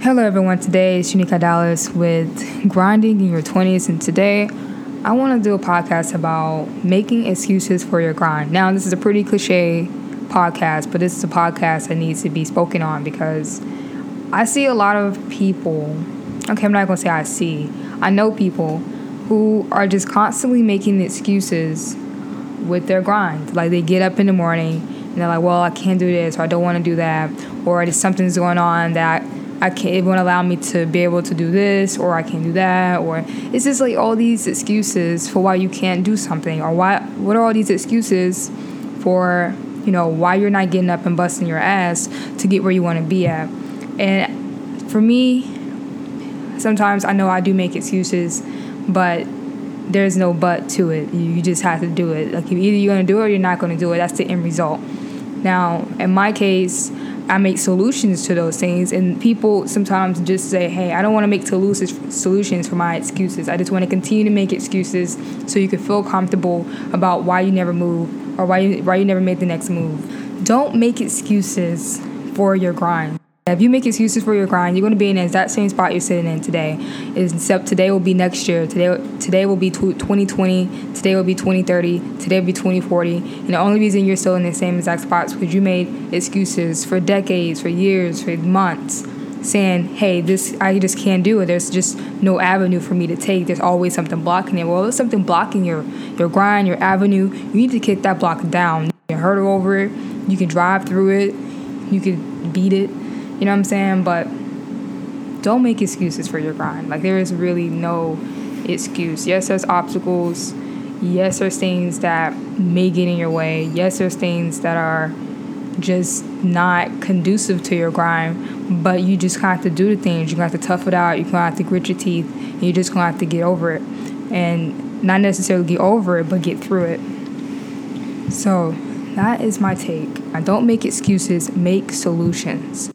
Hello, everyone. Today is Shanika Dallas with Grinding in Your 20s, and today I want to do a podcast about making excuses for your grind. Now, this is a pretty cliche podcast, but this is a podcast that needs to be spoken on because I see a lot of people. Okay, I'm not going to say I see, I know people who are just constantly making excuses with their grind. Like they get up in the morning and they're like, well, I can't do this, or I don't want to do that, or something's going on that I can't, it won't allow me to be able to do this, or I can't do that, or it's just like all these excuses for why you can't do something, or why, what are all these excuses for, you know, why you're not getting up and busting your ass to get where you want to be at. And for me, sometimes I know I do make excuses, but there's no but to it. You just have to do it. Like either you're gonna do it or you're not gonna do it. That's the end result. Now, in my case, I make solutions to those things, and people sometimes just say, "Hey, I don't want to make solutions for my excuses. I just want to continue to make excuses so you can feel comfortable about why you never move or why you, why you never made the next move." Don't make excuses for your grind. If you make excuses for your grind, you're going to be in the exact same spot you're sitting in today. Except today will be next year. Today, today will be 2020. Today will be 2030. Today will be 2040. And the only reason you're still in the same exact spot is because you made excuses for decades, for years, for months, saying, "Hey, this I just can't do it. There's just no avenue for me to take. There's always something blocking it." Well, there's something blocking your your grind, your avenue. You need to kick that block down. You can hurdle over it. You can drive through it. You can beat it you know what I'm saying? But don't make excuses for your grind. Like there is really no excuse. Yes, there's obstacles. Yes, there's things that may get in your way. Yes, there's things that are just not conducive to your grind, but you just have to do the things. You're gonna have to tough it out. You're gonna have to grit your teeth. And you're just gonna have to get over it, and not necessarily get over it, but get through it. So that is my take. I don't make excuses. Make solutions.